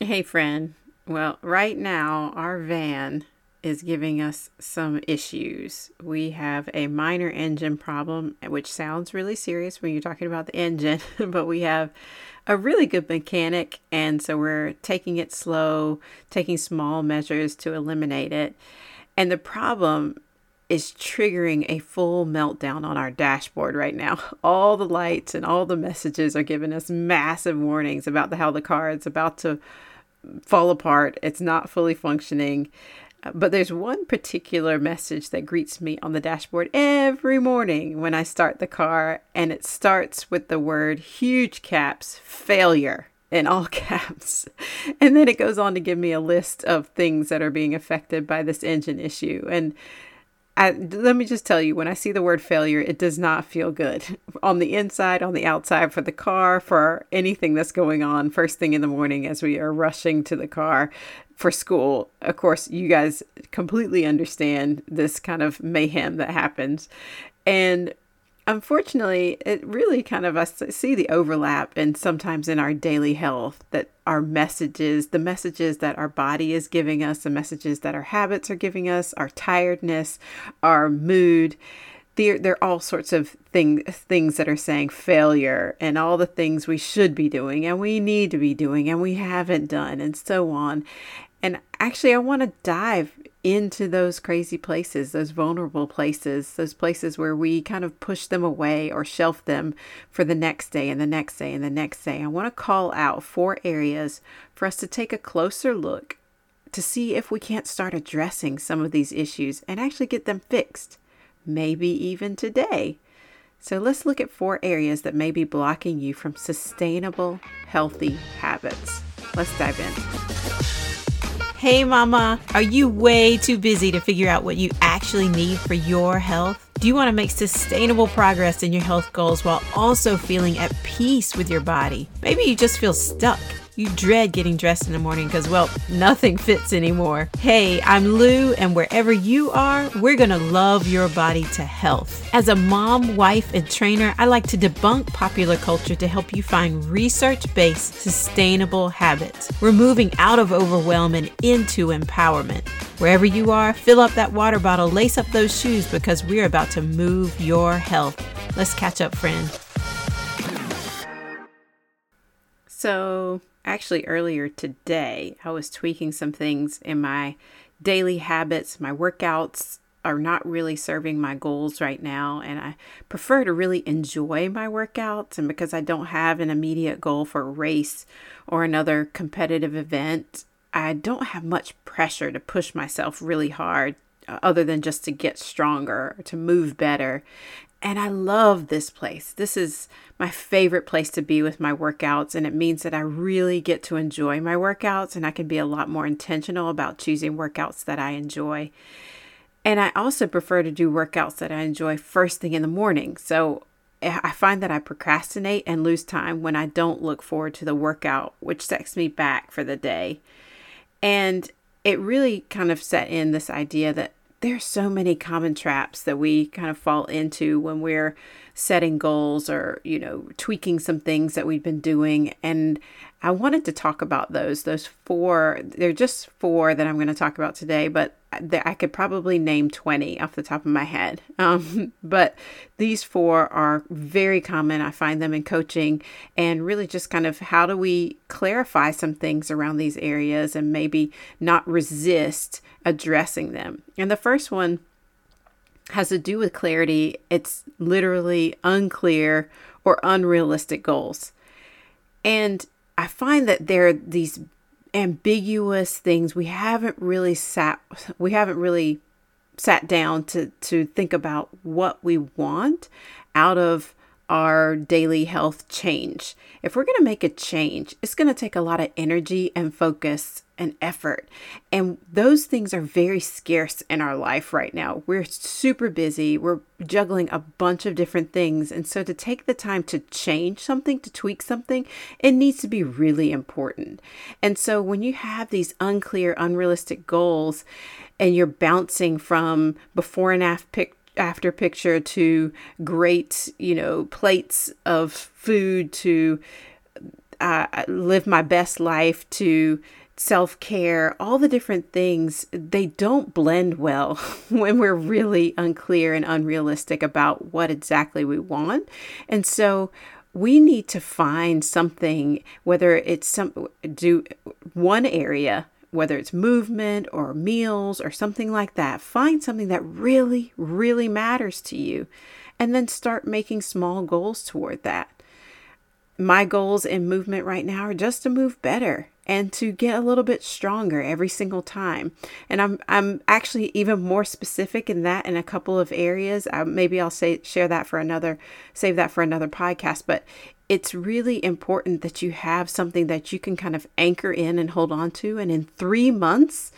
Hey, friend. Well, right now, our van is giving us some issues. We have a minor engine problem, which sounds really serious when you're talking about the engine, but we have a really good mechanic, and so we're taking it slow, taking small measures to eliminate it. And the problem is triggering a full meltdown on our dashboard right now. All the lights and all the messages are giving us massive warnings about the, how the car is about to fall apart. It's not fully functioning. Uh, but there's one particular message that greets me on the dashboard every morning when I start the car, and it starts with the word huge caps failure in all caps. And then it goes on to give me a list of things that are being affected by this engine issue. And I, let me just tell you, when I see the word failure, it does not feel good on the inside, on the outside, for the car, for anything that's going on first thing in the morning as we are rushing to the car for school. Of course, you guys completely understand this kind of mayhem that happens. And unfortunately, it really kind of, I see the overlap and sometimes in our daily health that our messages, the messages that our body is giving us, the messages that our habits are giving us, our tiredness, our mood, there there are all sorts of thing, things that are saying failure and all the things we should be doing and we need to be doing and we haven't done and so on. And actually I want to dive into those crazy places, those vulnerable places, those places where we kind of push them away or shelf them for the next day and the next day and the next day. I want to call out four areas for us to take a closer look to see if we can't start addressing some of these issues and actually get them fixed, maybe even today. So let's look at four areas that may be blocking you from sustainable, healthy habits. Let's dive in. Hey, Mama, are you way too busy to figure out what you actually need for your health? Do you want to make sustainable progress in your health goals while also feeling at peace with your body? Maybe you just feel stuck you dread getting dressed in the morning because, well, nothing fits anymore. Hey, I'm Lu, and wherever you are, we're going to love your body to health. As a mom, wife, and trainer, I like to debunk popular culture to help you find research based, sustainable habits. We're moving out of overwhelm and into empowerment. Wherever you are, fill up that water bottle, lace up those shoes because we're about to move your health. Let's catch up, friend. So, actually earlier today, I was tweaking some things in my daily habits, my workouts are not really serving my goals right now and I prefer to really enjoy my workouts and because I don't have an immediate goal for a race or another competitive event, I don't have much pressure to push myself really hard uh, other than just to get stronger, to move better. And I love this place. This is my favorite place to be with my workouts. And it means that I really get to enjoy my workouts and I can be a lot more intentional about choosing workouts that I enjoy. And I also prefer to do workouts that I enjoy first thing in the morning. So eh, I find that I procrastinate and lose time when I don't look forward to the workout, which sets me back for the day. And it really kind of set in this idea that there's so many common traps that we kind of fall into when we're setting goals or you know tweaking some things that we've been doing. And i wanted to talk about those those four they're just four that i'm going to talk about today but I could probably name 20 off the top of my head. Um, but these four are very common. I find them in coaching and really just kind of how do we clarify some things around these areas and maybe not resist addressing them. And the first one has to do with clarity. It's literally unclear or unrealistic goals. And I find that there are these ambiguous things. We haven't really sat we haven't really sat down to to think about what we want out of our daily health change. If we're going to make a change, it's going to take a lot of energy and focus and effort. And those things are very scarce in our life right now. We're super busy, we're juggling a bunch of different things. And so to take the time to change something, to tweak something, it needs to be really important. And so when you have these unclear, unrealistic goals, and you're bouncing from before and after pic- after picture to great, you know, plates of food to uh, live my best life to self care, all the different things, they don't blend well when we're really unclear and unrealistic about what exactly we want. And so we need to find something, whether it's some do one area, whether it's movement or meals or something like that, find something that really, really matters to you, and then start making small goals toward that. My goals in movement right now are just to move better and to get a little bit stronger every single time. And I'm I'm actually even more specific in that in a couple of areas. Maybe I'll say share that for another save that for another podcast, but it's really important that you have something that you can kind of anchor in and hold on to and in 3 months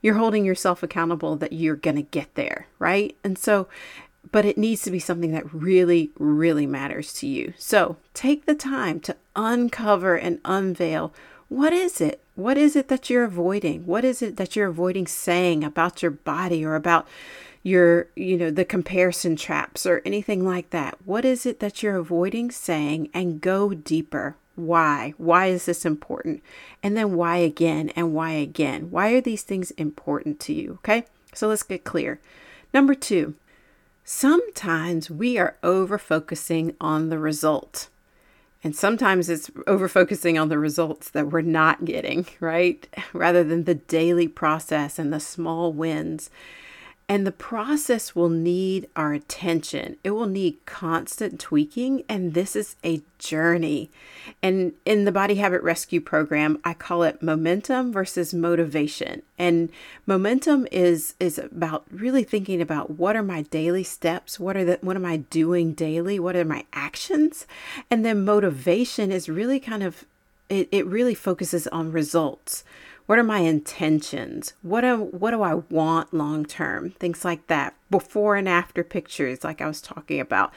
you're holding yourself accountable that you're going to get there, right? And so but it needs to be something that really, really matters to you. So take the time to uncover and unveil what is it? What is it that you're avoiding? What is it that you're avoiding saying about your body or about your, you know, the comparison traps or anything like that? What is it that you're avoiding saying and go deeper? Why? Why is this important? And then why again and why again? Why are these things important to you? Okay, so let's get clear. Number two, sometimes we are over focusing on the result. And sometimes it's over focusing on the results that we're not getting, right? Rather than the daily process and the small wins. And the process will need our attention. It will need constant tweaking. And this is a journey. And in the Body Habit Rescue program, I call it momentum versus motivation. And momentum is is about really thinking about what are my daily steps? What are the what am I doing daily? What are my actions? And then motivation is really kind of it, it really focuses on results. What are my intentions? What do, what do I want long term? Things like that. Before and after pictures, like I was talking about.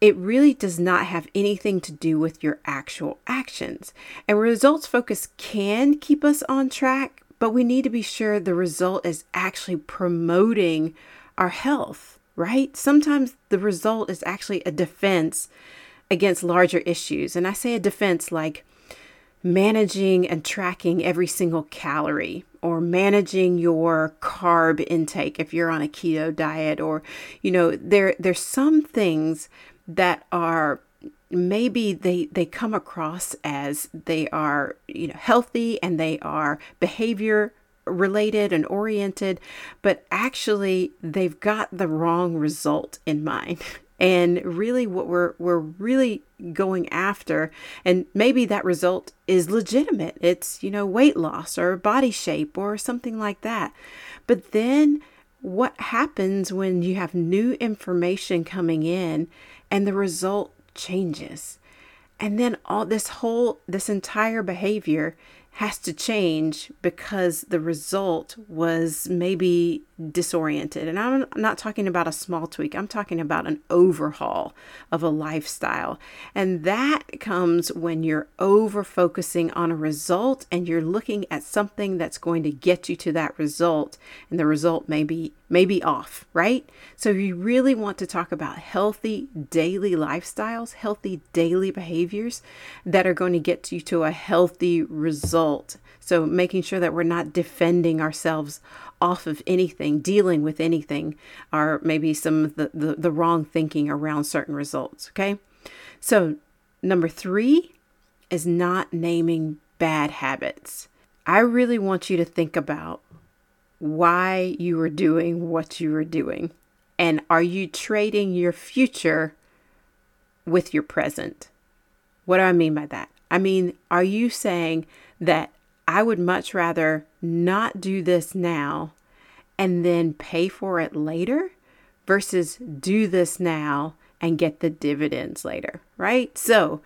It really does not have anything to do with your actual actions. And results focus can keep us on track, but we need to be sure the result is actually promoting our health, right? Sometimes the result is actually a defense against larger issues. And I say a defense like, managing and tracking every single calorie or managing your carb intake if you're on a keto diet or you know there there's some things that are maybe they they come across as they are you know healthy and they are behavior related and oriented but actually they've got the wrong result in mind and really what we're we're really going after and maybe that result is legitimate. It's you know weight loss or body shape or something like that. But then what happens when you have new information coming in and the result changes? And then all this whole this entire behavior has to change because the result was maybe disoriented. And I'm not talking about a small tweak, I'm talking about an overhaul of a lifestyle. And that comes when you're over focusing on a result and you're looking at something that's going to get you to that result, and the result may be, may be off, right? So, you really want to talk about healthy daily lifestyles, healthy daily behaviors that are going to get you to a healthy result. So, making sure that we're not defending ourselves off of anything, dealing with anything, or maybe some of the, the, the wrong thinking around certain results. Okay. So, number three is not naming bad habits. I really want you to think about why you are doing what you are doing. And are you trading your future with your present? What do I mean by that? I mean, are you saying that I would much rather not do this now and then pay for it later versus do this now and get the dividends later, right? So,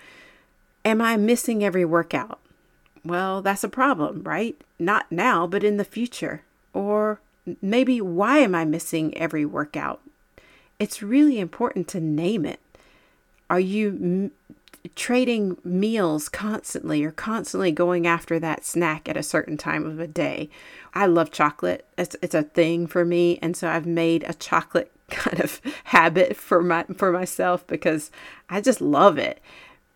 am I missing every workout? Well, that's a problem, right? Not now, but in the future. Or maybe why am I missing every workout? It's really important to name it. Are you trading meals constantly or constantly going after that snack at a certain time of a day. I love chocolate. It's it's a thing for me and so I've made a chocolate kind of habit for my for myself because I just love it.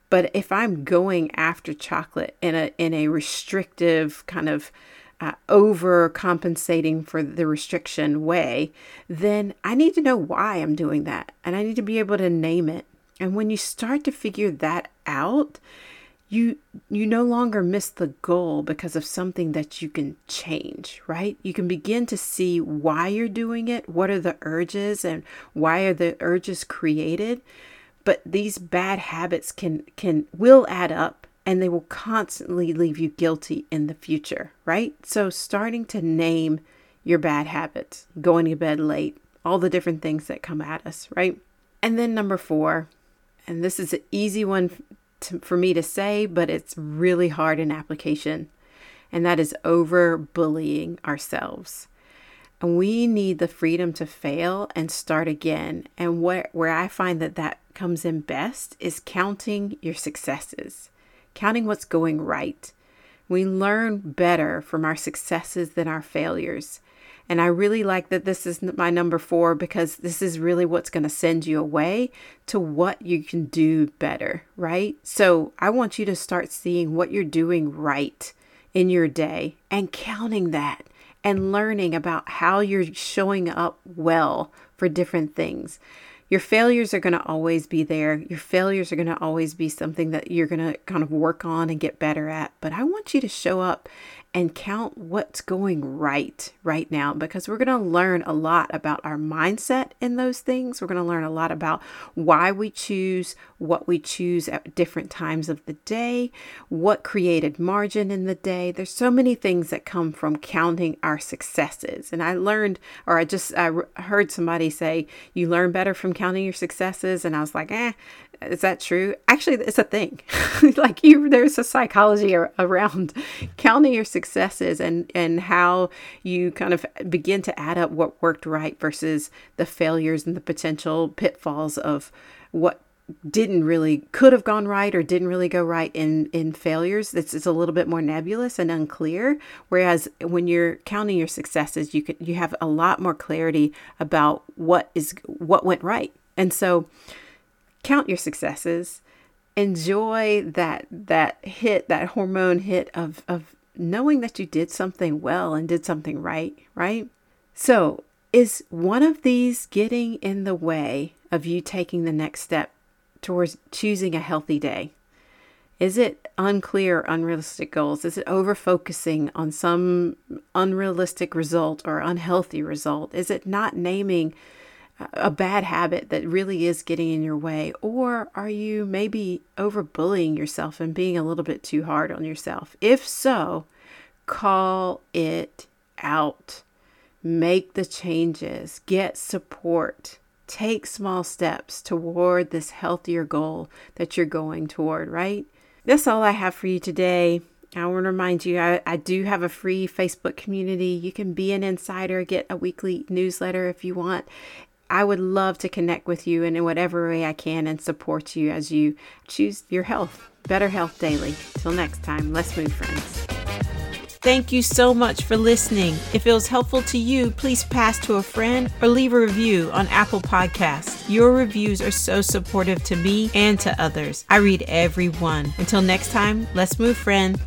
But if I'm going after chocolate in a in a restrictive kind of uh, overcompensating for the restriction way, then I need to know why I'm doing that, and I need to be able to name it. And when you start to figure that out, you you no longer miss the goal because of something that you can change right? You can begin to see why you're doing it what are the urges and why are the urges created. But these bad habits can can will add up and they will constantly leave you guilty in the future right? So starting to name your bad habits going to bed late all the different things that come at us right? And then number 4 and this is an easy one to, for me to say, but it's really hard in application. And that is over bullying ourselves. And we need the freedom to fail and start again. And where, where I find that that comes in best is counting your successes, counting what's going right. We learn better from our successes than our failures. And I really like that this is my number four because this is really what's going to send you away to what you can do better, right? So I want you to start seeing what you're doing right in your day and counting that and learning about how you're showing up well for different things. Your failures are going to always be there. Your failures are going to always be something that you're going to kind of work on and get better at. But I want you to show up and count what's going right right now because we're going to learn a lot about our mindset in those things. We're going to learn a lot about why we choose what we choose at different times of the day, what created margin in the day. There's so many things that come from counting our successes. And I learned, or I just I heard somebody say, you learn better from counting your successes. And I was like, eh, is that true? Actually, it's a thing. like you, there's a psychology around counting your successes and and how you kind of begin to add up what worked right versus the failures and the potential pitfalls of what didn't really could have gone right or didn't really go right in in failures it's, it's a little bit more nebulous and unclear whereas when you're counting your successes you could you have a lot more clarity about what is what went right and so count your successes enjoy that that hit that hormone hit of of knowing that you did something well and did something right right? So is one of these getting in the way of you taking the next step towards choosing a healthy day? Is it unclear unrealistic goals? Is it over focusing on some unrealistic result or unhealthy result? Is it not naming a bad habit that really is getting in your way? Or are you maybe over bullying yourself and being a little bit too hard on yourself? If so, call it out. Make the changes, get support, take small steps toward this healthier goal that you're going toward, right? That's all I have for you today. I want to remind you, I, I do have a free Facebook community. You can be an insider, get a weekly newsletter if you want. I would love to connect with you in whatever way I can and support you as you choose your health, better health daily. Till next time, let's move, friends. Thank you so much for listening. If it was helpful to you, please pass to a friend or leave a review on Apple Podcasts. Your reviews are so supportive to me and to others. I read every one. Until next time, let's move, friend.